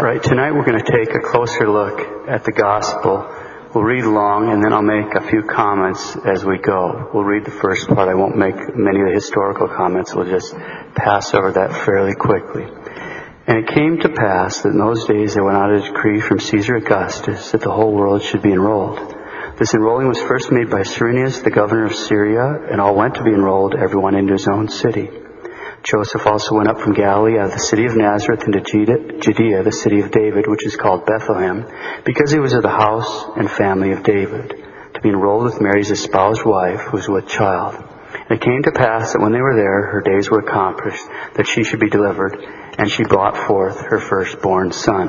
Right, tonight we're going to take a closer look at the gospel. We'll read along and then I'll make a few comments as we go. We'll read the first part. I won't make many of the historical comments. We'll just pass over that fairly quickly. And it came to pass that in those days there went out a decree from Caesar Augustus that the whole world should be enrolled. This enrolling was first made by Cyrenius, the governor of Syria, and all went to be enrolled, everyone into his own city. Joseph also went up from Galilee out of the city of Nazareth into Judea, the city of David, which is called Bethlehem, because he was of the house and family of David, to be enrolled with Mary's espoused wife, who was with child. And it came to pass that when they were there, her days were accomplished, that she should be delivered, and she brought forth her firstborn son.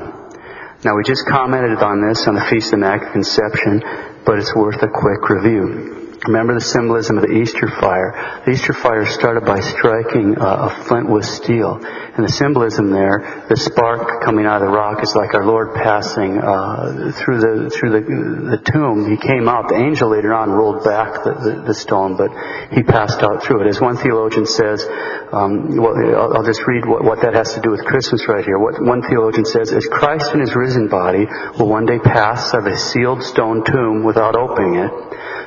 Now we just commented on this on the Feast of Immaculate Conception, but it's worth a quick review. Remember the symbolism of the Easter fire. The Easter fire started by striking uh, a flint with steel. And the symbolism there, the spark coming out of the rock is like our Lord passing uh, through the through the, the tomb. He came out. The angel later on rolled back the, the, the stone, but he passed out through it. As one theologian says, um, well, I'll, just read what, what that has to do with Christmas right here. What one theologian says is Christ in his risen body will one day pass out of a sealed stone tomb without opening it.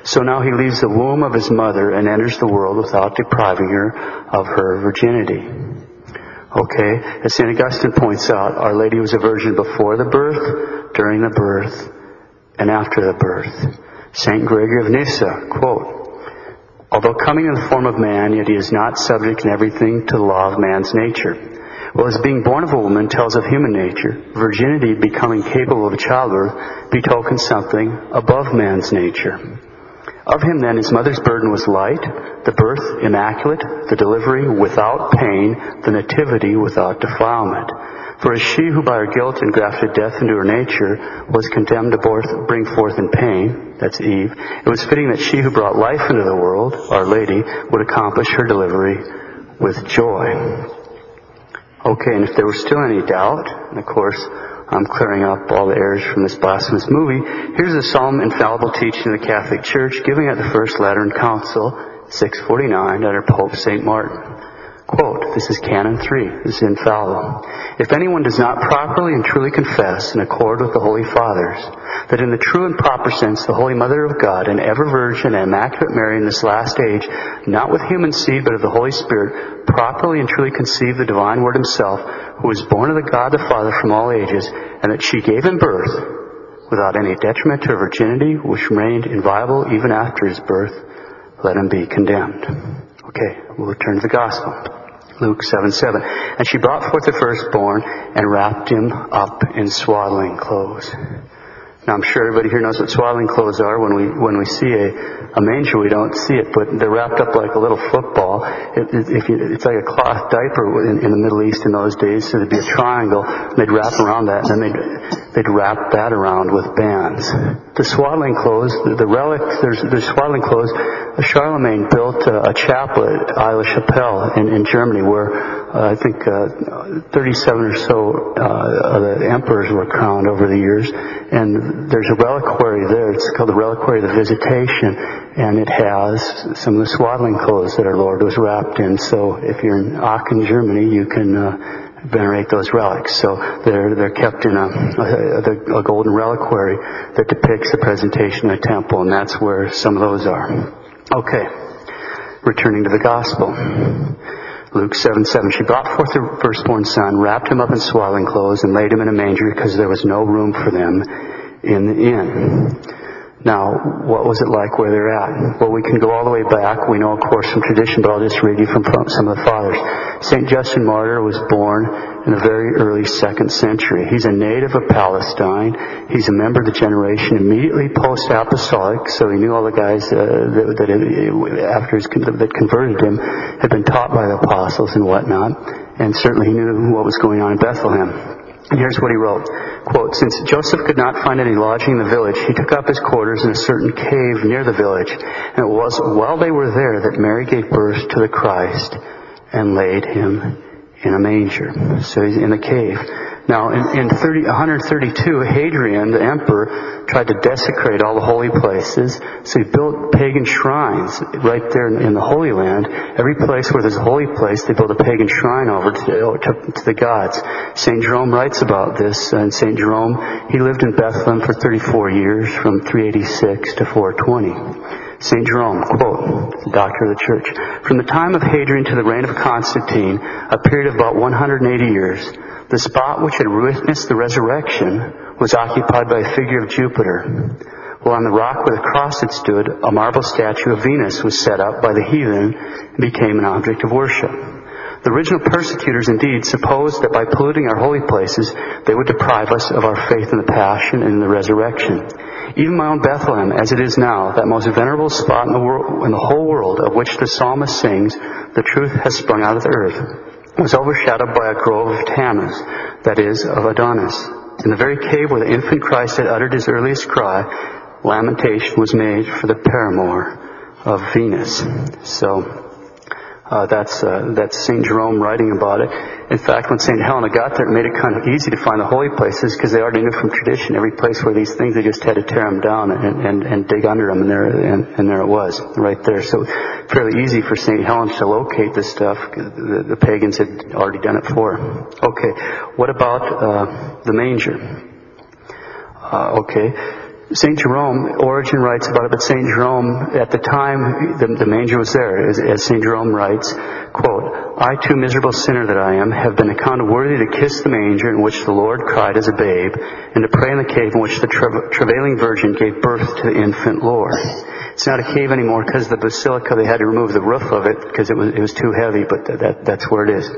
So now he leaves the womb of his mother and enters the world without depriving her of her virginity. Okay, as St. Augustine points out, Our Lady was a virgin before the birth, during the birth, and after the birth. St. Gregory of Nyssa, quote, Although coming in the form of man, yet he is not subject in everything to the law of man's nature. Well, as being born of a woman tells of human nature, virginity becoming capable of childbirth betokens something above man's nature. Of him then his mother's burden was light, the birth immaculate, the delivery without pain, the nativity without defilement. For as she who by her guilt engrafted death into her nature was condemned to birth, bring forth in pain, that's Eve, it was fitting that she who brought life into the world, Our Lady, would accomplish her delivery with joy. Okay, and if there was still any doubt, and of course, I'm clearing up all the errors from this blasphemous movie. Here's the solemn infallible teaching of the Catholic Church given at the First Lateran Council, 649, under Pope St. Martin. Quote, this is Canon 3, this is infallible. If anyone does not properly and truly confess in accord with the Holy Fathers, that in the true and proper sense the Holy Mother of God and ever Virgin and Immaculate Mary in this last age, not with human seed but of the Holy Spirit, properly and truly conceived the divine Word Himself, who was born of the God the Father from all ages, and that she gave him birth without any detriment to her virginity, which remained inviolable even after his birth, let him be condemned. Okay, we'll return to the Gospel. Luke 7 7. And she brought forth the firstborn and wrapped him up in swaddling clothes. Now I'm sure everybody here knows what swaddling clothes are. When we when we see a, a manger, we don't see it, but they're wrapped up like a little football. It, it, you, it's like a cloth diaper in, in, the Middle East in those days. So there'd be a triangle. They'd wrap around that, and then they'd they'd wrap that around with bands. The swaddling clothes, the, the relics, there's there's swaddling clothes. Charlemagne built a, a chapel at Aix-la-Chapelle in, in Germany, where uh, I think uh, 37 or so uh, of the emperors were crowned over the years, and there's a reliquary there. It's called the Reliquary of the Visitation, and it has some of the swaddling clothes that our Lord was wrapped in. So if you're in Aachen, Germany, you can uh, venerate those relics. So they're they're kept in a, a, a golden reliquary that depicts the presentation of the temple, and that's where some of those are. Okay, returning to the gospel. Luke 7 7. She brought forth her firstborn son, wrapped him up in swaddling clothes, and laid him in a manger because there was no room for them in the inn. Now, what was it like where they're at? Well, we can go all the way back. We know, of course, from tradition, but I'll just read you from some of the fathers. St. Justin Martyr was born in the very early second century. He's a native of Palestine. He's a member of the generation immediately post-apostolic, so he knew all the guys uh, that, that after his, that converted him had been taught by the apostles and whatnot, and certainly he knew what was going on in Bethlehem. And here's what he wrote. Quote, Since Joseph could not find any lodging in the village, he took up his quarters in a certain cave near the village. And it was while they were there that Mary gave birth to the Christ and laid him in a manger. So he's in the cave. Now, in, in 30, 132, Hadrian, the emperor, tried to desecrate all the holy places, so he built pagan shrines right there in, in the Holy Land. Every place where there's a holy place, they build a pagan shrine over to, to, to the gods. St. Jerome writes about this, and St. Jerome, he lived in Bethlehem for 34 years, from 386 to 420. St. Jerome, quote, doctor of the church, from the time of Hadrian to the reign of Constantine, a period of about 180 years, the spot which had witnessed the resurrection was occupied by a figure of Jupiter, while on the rock where the cross had stood, a marble statue of Venus was set up by the heathen and became an object of worship. The original persecutors indeed supposed that by polluting our holy places, they would deprive us of our faith in the passion and in the resurrection. Even my own Bethlehem, as it is now, that most venerable spot in the, world, in the whole world of which the psalmist sings, the truth has sprung out of the earth, was overshadowed by a grove of Tammuz, that is, of Adonis. In the very cave where the infant Christ had uttered his earliest cry, lamentation was made for the paramour of Venus. So, uh, that's uh, that's Saint Jerome writing about it. In fact, when Saint Helena got there, it made it kind of easy to find the holy places because they already knew from tradition every place where these things they just had to tear them down and, and, and dig under them, and there and, and there it was right there. So fairly easy for Saint Helena to locate this stuff. The, the pagans had already done it for. Her. Okay, what about uh, the manger? Uh, okay. St. Jerome, Origen writes about it, but St. Jerome, at the time the, the manger was there, as, as St. Jerome writes, quote, I too miserable sinner that I am, have been accounted worthy to kiss the manger in which the Lord cried as a babe, and to pray in the cave in which the tra- travailing virgin gave birth to the infant Lord. It's not a cave anymore because the basilica, they had to remove the roof of it because it was, it was too heavy, but that, that's where it is.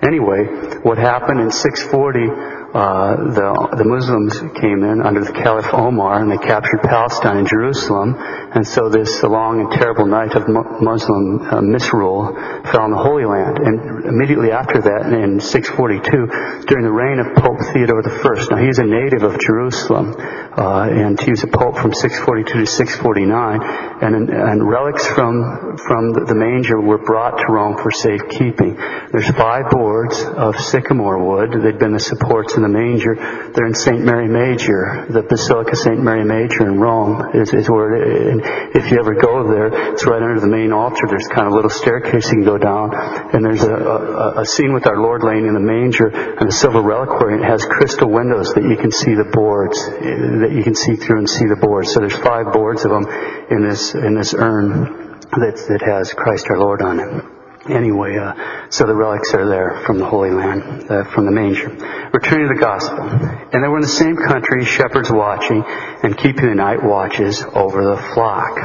Anyway, what happened in 640, uh, the, the Muslims came in under the Caliph Omar and they captured Palestine and Jerusalem. And so this long and terrible night of Muslim uh, misrule fell on the Holy Land. And immediately after that, in 642, during the reign of Pope Theodore I, now he's a native of Jerusalem, uh, and he was a pope from 642 to 649, and, and relics from, from the manger were brought to Rome for safekeeping. There's five boards of sycamore wood. They'd been the supports in the manger. They're in St. Mary Major. The Basilica St. Mary Major in Rome is, is where it, and if you ever go there, it's right under the main altar. There's kind of a little staircase you can go down, and there's a, a, a scene with our Lord laying in the manger, and the silver reliquary, and it has crystal windows that you can see the boards, that you can see through and see the boards. So there's five boards of them in this, in this urn that, that has Christ our Lord on it anyway, uh, so the relics are there from the Holy Land, uh, from the manger. Returning to the gospel. And they were in the same country, shepherds watching and keeping the night watches over the flock.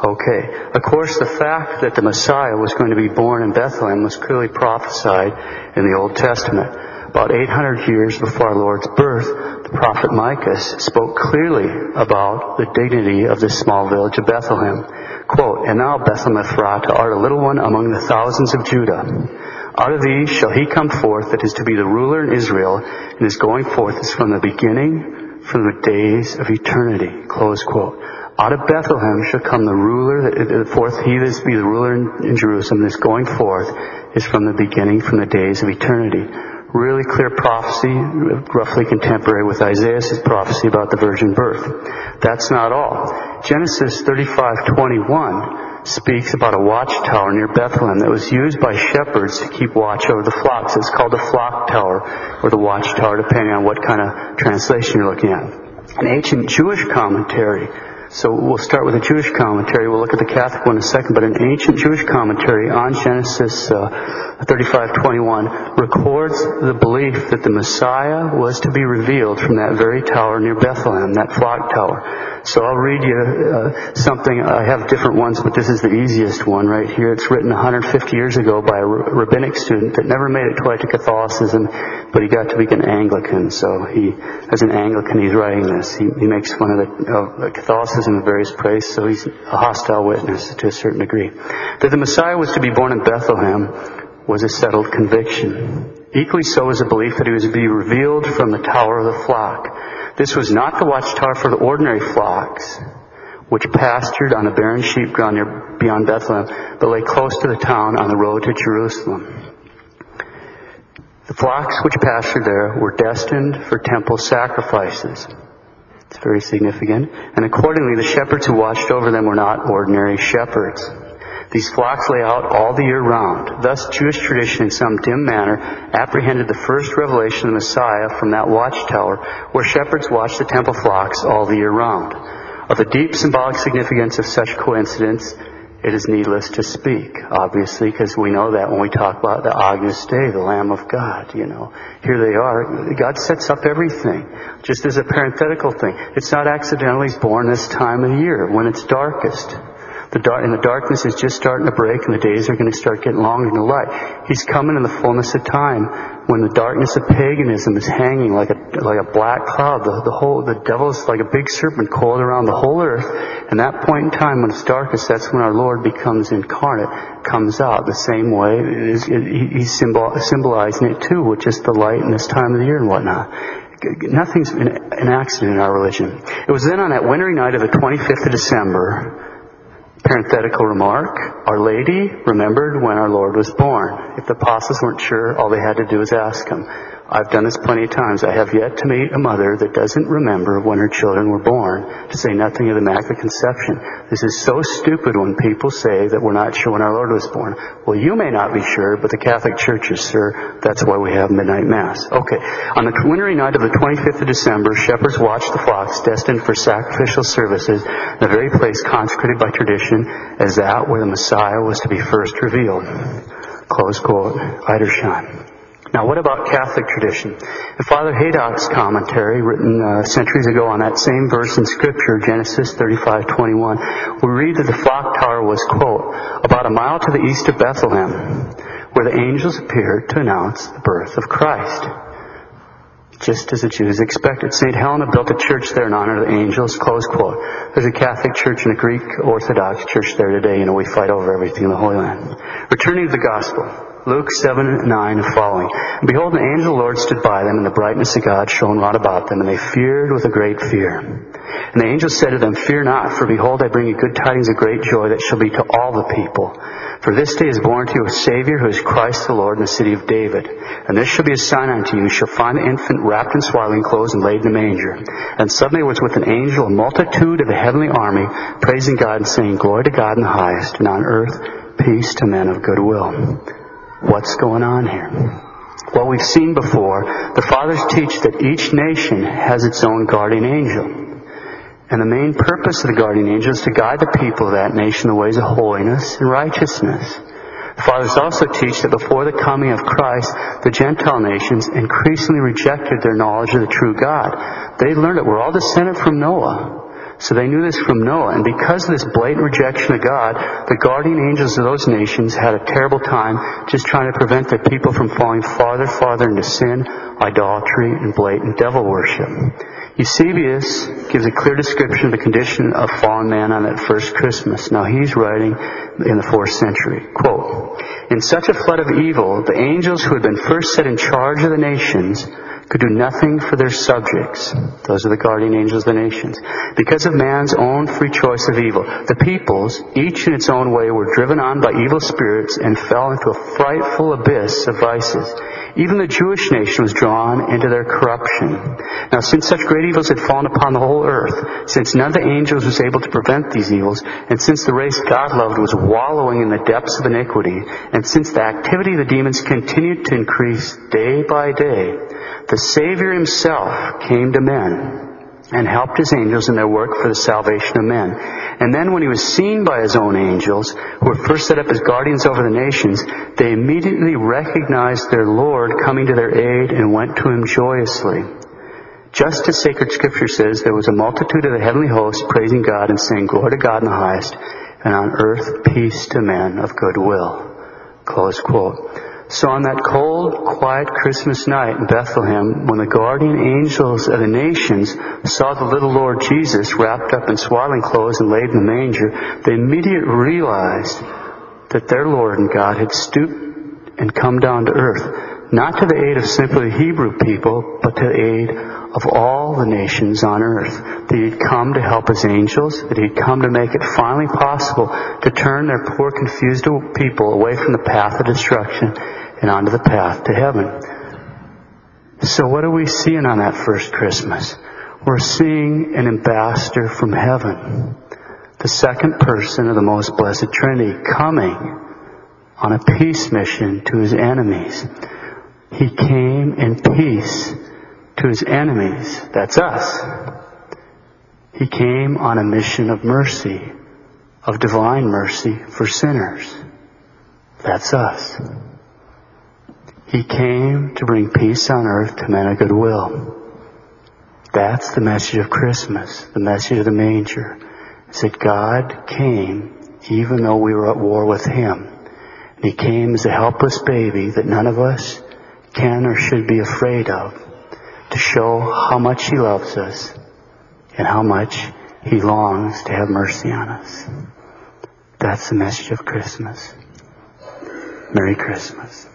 Okay. Of course, the fact that the Messiah was going to be born in Bethlehem was clearly prophesied in the Old Testament. About 800 years before our Lord's birth, the prophet Micah spoke clearly about the dignity of this small village of Bethlehem. Quote, And now, Bethlehem Ephratah, art a little one among the thousands of Judah. Out of these shall he come forth that is to be the ruler in Israel, and his going forth is from the beginning, from the days of eternity. Close quote. Out of Bethlehem shall come the ruler, that, uh, uh, forth he that is to be the ruler in, in Jerusalem, this going forth is from the beginning, from the days of eternity really clear prophecy, roughly contemporary with Isaiah's prophecy about the virgin birth. That's not all. Genesis 35:21 speaks about a watchtower near Bethlehem that was used by shepherds to keep watch over the flocks. It's called the flock tower or the watchtower, depending on what kind of translation you're looking at. An ancient Jewish commentary so we'll start with a Jewish commentary. We'll look at the Catholic one in a second, but an ancient Jewish commentary on Genesis uh, 35:21 records the belief that the Messiah was to be revealed from that very tower near Bethlehem, that flock tower. So I'll read you uh, something. I have different ones, but this is the easiest one right here. It's written 150 years ago by a rabbinic student that never made it quite to Catholicism, but he got to be an Anglican. So he, as an Anglican, he's writing this. He, he makes fun of, the, Catholicism in various places, so he's a hostile witness to a certain degree. That the Messiah was to be born in Bethlehem was a settled conviction. Equally so is a belief that he was to be revealed from the tower of the flock. This was not the watchtower for the ordinary flocks, which pastured on a barren sheep ground near, beyond Bethlehem, but lay close to the town on the road to Jerusalem. The flocks which pastured there were destined for temple sacrifices. It's very significant. And accordingly, the shepherds who watched over them were not ordinary shepherds. These flocks lay out all the year round. Thus, Jewish tradition in some dim manner apprehended the first revelation of the Messiah from that watchtower where shepherds watched the temple flocks all the year round. Of the deep symbolic significance of such coincidence, it is needless to speak, obviously, because we know that when we talk about the Agnus Dei, the Lamb of God, you know. Here they are. God sets up everything, just as a parenthetical thing. It's not accidentally born this time of year, when it's darkest. The dark, and the darkness is just starting to break and the days are going to start getting longer than the light. He's coming in the fullness of time when the darkness of paganism is hanging like a, like a black cloud. The, the whole, the devil is like a big serpent coiled around the whole earth. And that point in time when it's darkest, that's when our Lord becomes incarnate, comes out the same way. It is, it, he's symbol, symbolizing it too with just the light in this time of the year and whatnot nothing's an accident in our religion. It was then on that wintry night of the 25th of December Parenthetical remark, Our Lady remembered when our Lord was born. If the apostles weren't sure, all they had to do was ask him. I've done this plenty of times. I have yet to meet a mother that doesn't remember when her children were born, to say nothing of the Immaculate Conception. This is so stupid when people say that we're not sure when our Lord was born. Well, you may not be sure, but the Catholic Church is sure. That's why we have midnight mass. Okay. On the wintry night of the 25th of December, shepherds watched the flocks destined for sacrificial services, the very place consecrated by tradition as that where the Messiah was to be first revealed. Close quote. Edersheim. Now, what about Catholic tradition? In Father Haydock's commentary, written uh, centuries ago on that same verse in Scripture, Genesis 35:21, we read that the flock tower was, quote, about a mile to the east of Bethlehem, where the angels appeared to announce the birth of Christ. Just as the Jews expected. St. Helena built a church there in honor of the angels, close quote. There's a Catholic church and a Greek Orthodox church there today. You know, we fight over everything in the Holy Land. Returning to the Gospel. Luke 7, 9 and following. Behold, an angel of the Lord stood by them, and the brightness of God shone round about them, and they feared with a great fear. And the angel said to them, Fear not, for behold, I bring you good tidings of great joy that shall be to all the people. For this day is born to you a Savior who is Christ the Lord in the city of David. And this shall be a sign unto you. You shall find the infant wrapped in swaddling clothes and laid in a manger. And suddenly was with an angel a multitude of the heavenly army, praising God and saying, Glory to God in the highest, and on earth peace to men of good will. What's going on here? Well, we've seen before, the fathers teach that each nation has its own guardian angel. And the main purpose of the guardian angel is to guide the people of that nation the ways of holiness and righteousness. The fathers also teach that before the coming of Christ, the Gentile nations increasingly rejected their knowledge of the true God. They learned that we're all descended from Noah. So they knew this from Noah, and because of this blatant rejection of God, the guardian angels of those nations had a terrible time just trying to prevent their people from falling farther, farther into sin, idolatry, and blatant devil worship. Eusebius gives a clear description of the condition of fallen man on that first Christmas. Now he's writing in the fourth century. Quote, In such a flood of evil, the angels who had been first set in charge of the nations could do nothing for their subjects. Those are the guardian angels of the nations. Because of man's own free choice of evil, the peoples, each in its own way, were driven on by evil spirits and fell into a frightful abyss of vices. Even the Jewish nation was drawn into their corruption. Now, since such great evils had fallen upon the whole earth, since none of the angels was able to prevent these evils, and since the race God loved was wallowing in the depths of iniquity, and since the activity of the demons continued to increase day by day, the Savior himself came to men and helped his angels in their work for the salvation of men. And then when he was seen by his own angels, who were first set up as guardians over the nations, they immediately recognized their Lord coming to their aid and went to him joyously. Just as sacred scripture says, there was a multitude of the heavenly hosts praising God and saying, Glory to God in the highest, and on earth peace to men of good will. Close quote. So on that cold, quiet Christmas night in Bethlehem, when the guardian angels of the nations saw the little Lord Jesus wrapped up in swaddling clothes and laid in the manger, they immediately realized that their Lord and God had stooped and come down to earth, not to the aid of simply the Hebrew people, but to the aid of all the nations on earth. That he'd come to help his angels, that he'd come to make it finally possible to turn their poor confused people away from the path of destruction and onto the path to heaven. So what are we seeing on that first Christmas? We're seeing an ambassador from heaven, the second person of the most blessed Trinity, coming on a peace mission to his enemies. He came in peace to his enemies. That's us. He came on a mission of mercy, of divine mercy for sinners. That's us. He came to bring peace on earth to men of goodwill. That's the message of Christmas, the message of the manger. Is that God came even though we were at war with Him. And He came as a helpless baby that none of us can or should be afraid of to show how much He loves us and how much He longs to have mercy on us. That's the message of Christmas. Merry Christmas.